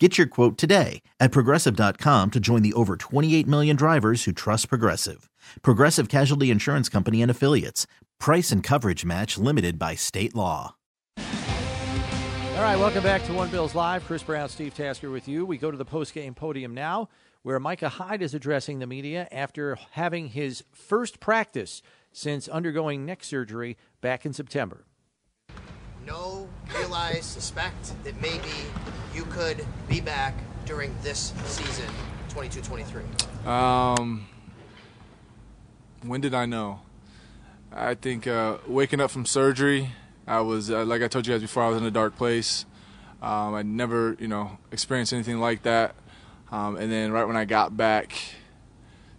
Get your quote today at progressive.com to join the over 28 million drivers who trust Progressive. Progressive Casualty Insurance Company and Affiliates. Price and coverage match limited by state law. All right, welcome back to One Bills Live. Chris Brown, Steve Tasker with you. We go to the post-game podium now where Micah Hyde is addressing the media after having his first practice since undergoing neck surgery back in September. Know, realize, suspect that maybe you could be back during this season, 22-23? Um, when did I know? I think uh, waking up from surgery, I was uh, like I told you guys before. I was in a dark place. Um, I never, you know, experienced anything like that. Um, and then right when I got back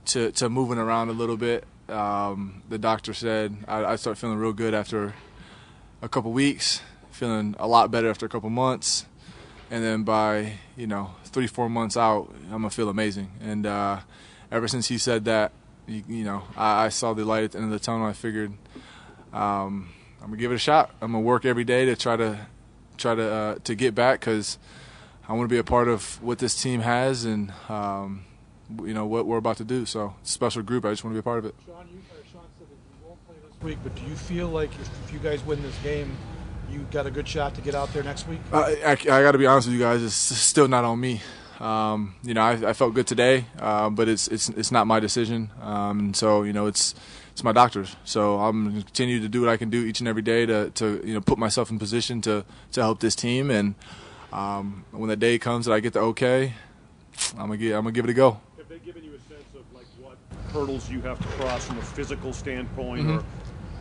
to to moving around a little bit, um, the doctor said I, I started feeling real good after a couple weeks, feeling a lot better after a couple months, and then by you know three four months out, I'm gonna feel amazing. And uh, ever since he said that, you, you know, I, I, saw the light at the end of the tunnel. I figured um, I'm gonna give it a shot. I'm gonna work every day to try to try to uh, to get back because I want to be a part of what this team has and um, you know what we're about to do. So special group. I just want to be a part of it. You, uh, Sean said that you won't play this week, but do you feel like if, if you guys win this game? You got a good shot to get out there next week. Uh, I, I got to be honest with you guys; it's still not on me. Um, you know, I, I, felt good today, uh, but it's it's it's not my decision. Um, so you know, it's it's my doctor's. So I'm going to continue to do what I can do each and every day to, to you know put myself in position to to help this team. And um, when the day comes that I get the okay, I'm gonna get I'm gonna give it a go. Have they given you a sense of like what hurdles you have to cross from a physical standpoint, mm-hmm. or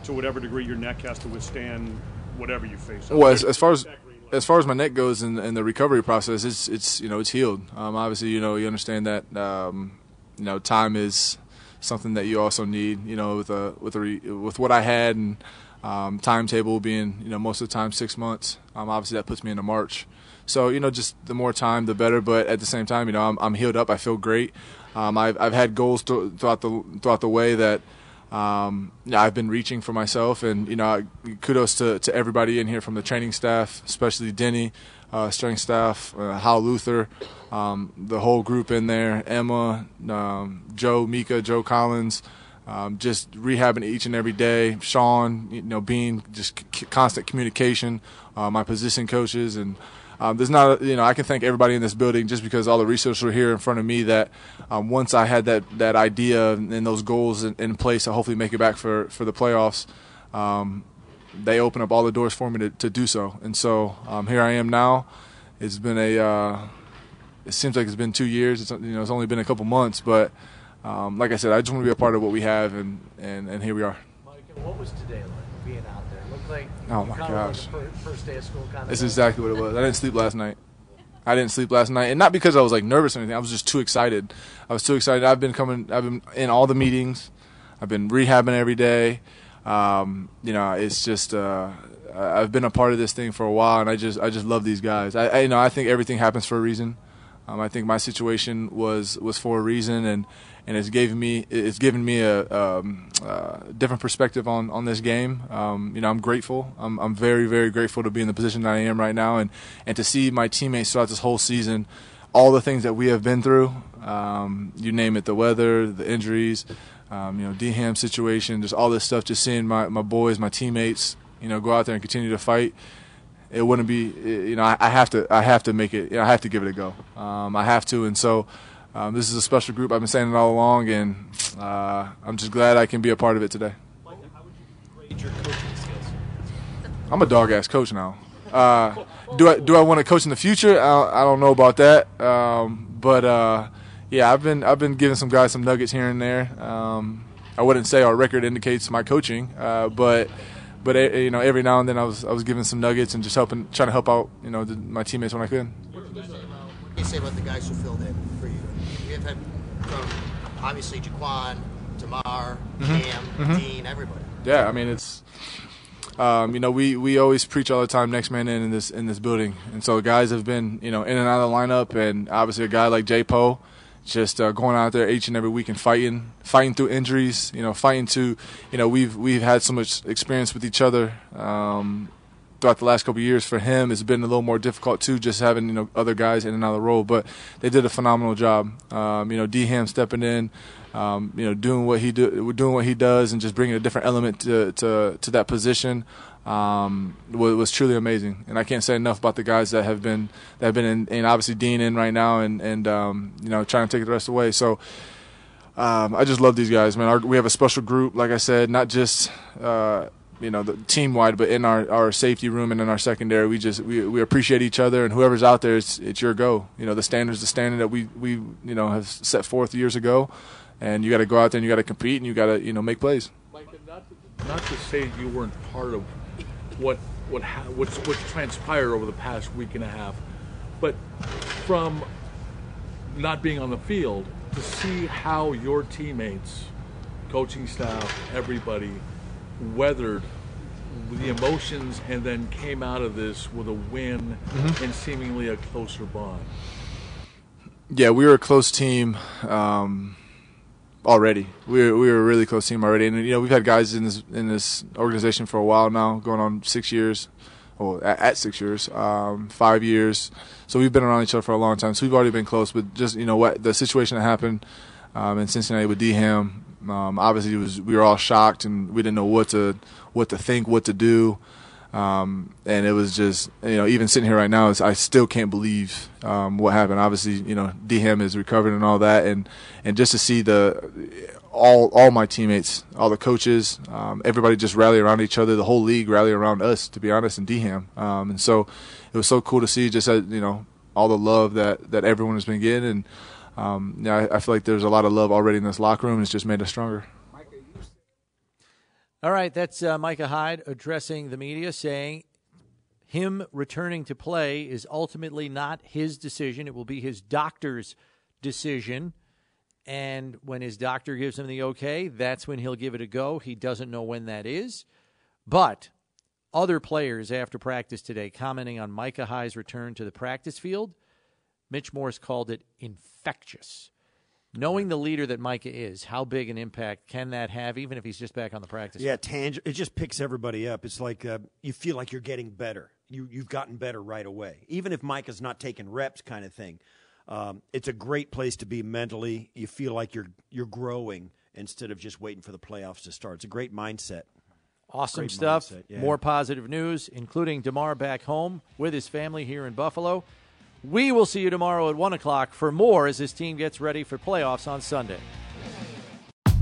to whatever degree your neck has to withstand whatever you face? Well, as, as far as as far as my neck goes in, in the recovery process, it's it's you know it's healed. Um, obviously, you know you understand that um, you know time is something that you also need. You know with a with a with what I had and um, timetable being you know most of the time six months. Um, obviously that puts me into March. So you know just the more time the better. But at the same time, you know I'm, I'm healed up. I feel great. Um, I've I've had goals throughout the throughout the way that um, I've been reaching for myself, and you know, kudos to, to everybody in here from the training staff, especially Denny, uh, strength staff, uh, Hal Luther, um, the whole group in there, Emma, um, Joe, Mika, Joe Collins, um, just rehabbing each and every day. Sean, you know, being just c- constant communication, uh, my position coaches, and um, there's not, you know, I can thank everybody in this building just because all the resources were here in front of me. That um, once I had that that idea and those goals in, in, place to hopefully make it back for for the playoffs, um, they open up all the doors for me to, to do so. And so um, here I am now. It's been a, uh, it seems like it's been two years. It's you know, it's only been a couple months, but um, like I said, I just want to be a part of what we have, and and, and here we are. Mike, what was today like? Being out like oh my gosh, first day of school. Kind of it's exactly what it was. I didn't sleep last night. I didn't sleep last night, and not because I was like nervous or anything. I was just too excited. I was too excited. I've been coming. I've been in all the meetings. I've been rehabbing every day. Um, you know, it's just uh, I've been a part of this thing for a while, and I just I just love these guys. I, I you know I think everything happens for a reason. Um, I think my situation was was for a reason, and and it's given me it's given me a, um, uh, different perspective on, on this game. Um, you know, I'm grateful. I'm I'm very very grateful to be in the position that I am right now, and and to see my teammates throughout this whole season, all the things that we have been through. Um, you name it, the weather, the injuries, um, you know, Ham situation, just all this stuff. Just seeing my my boys, my teammates, you know, go out there and continue to fight it wouldn't be you know I, have to I have to make it you know, I have to give it a go um, I have to and so um, this is a special group. I've been saying it all along, and uh, I'm just glad I can be a part of it today. I'm a dog ass coach now. Uh, do I do I want to coach in the future? I, I don't know about that, um, but uh, yeah, I've been I've been giving some guys some nuggets here and there. Um, I wouldn't say our record indicates my coaching, uh, but but eh, you know every now and then I was I was giving some nuggets and just helping trying to help out you know the, my teammates when I could. What do you say about the guys who filled in for you? we have had from obviously Jaquan, Damar, mm-hmm. Cam, mm-hmm. Dean, everybody. Yeah, I mean it's. Um, you know, we, we always preach all the time, next man in in this in this building, and so guys have been you know in and out of the lineup, and obviously a guy like Jay Poe, just uh, going out there each and every week and fighting, fighting through injuries, you know, fighting to, you know, we've we've had so much experience with each other um, throughout the last couple years. For him, it's been a little more difficult too, just having you know other guys in and out of the role, but they did a phenomenal job. Um, you know, D Ham stepping in um, you know, doing what he do, doing what he does, and just bringing a different element to to, to that position um, was, was, truly amazing. And I can't say enough about the guys that have been that have been in, obviously Dean in right now, and and um, you know, trying to take the rest away. So. Um, I just love these guys, man. Our, we have a special group, like I said, not just uh, you know the team wide, but in our, our safety room and in our secondary, we just we, we appreciate each other. And whoever's out there, it's it's your go. You know the standards, the standard that we we you know have set forth years ago and you got to go out there and you got to compete and you got to you know make plays. Mike, not to, not to say you weren't part of what what what's what's transpired over the past week and a half, but from not being on the field to see how your teammates, coaching staff, everybody weathered the emotions and then came out of this with a win mm-hmm. and seemingly a closer bond. Yeah, we were a close team. Um, already. We were, we were a really close team already, and you know we've had guys in this in this organization for a while now, going on six years, or at, at six years, um, five years. So we've been around each other for a long time. So we've already been close. But just you know what the situation that happened um, in Cincinnati with D Ham, um, obviously was we were all shocked and we didn't know what to what to think, what to do. Um, and it was just, you know, even sitting here right now, I still can't believe um, what happened. Obviously, you know, Ham is recovered and all that, and and just to see the all all my teammates, all the coaches, um, everybody just rally around each other, the whole league rally around us, to be honest, and Ham. Um, and so it was so cool to see just, you know, all the love that, that everyone has been getting. And um, yeah, I, I feel like there's a lot of love already in this locker room. It's just made us stronger. All right, that's uh, Micah Hyde addressing the media, saying him returning to play is ultimately not his decision. It will be his doctor's decision. And when his doctor gives him the okay, that's when he'll give it a go. He doesn't know when that is. But other players after practice today commenting on Micah Hyde's return to the practice field, Mitch Morse called it infectious knowing the leader that Micah is, how big an impact can that have, even if he's just back on the practice? Yeah, tang- it just picks everybody up. It's like uh, you feel like you're getting better. You you've gotten better right away, even if Micah's not taking reps, kind of thing. Um, it's a great place to be mentally. You feel like you're you're growing instead of just waiting for the playoffs to start. It's a great mindset. Awesome great stuff. Yeah. More positive news, including Damar back home with his family here in Buffalo. We will see you tomorrow at 1 o'clock for more as this team gets ready for playoffs on Sunday.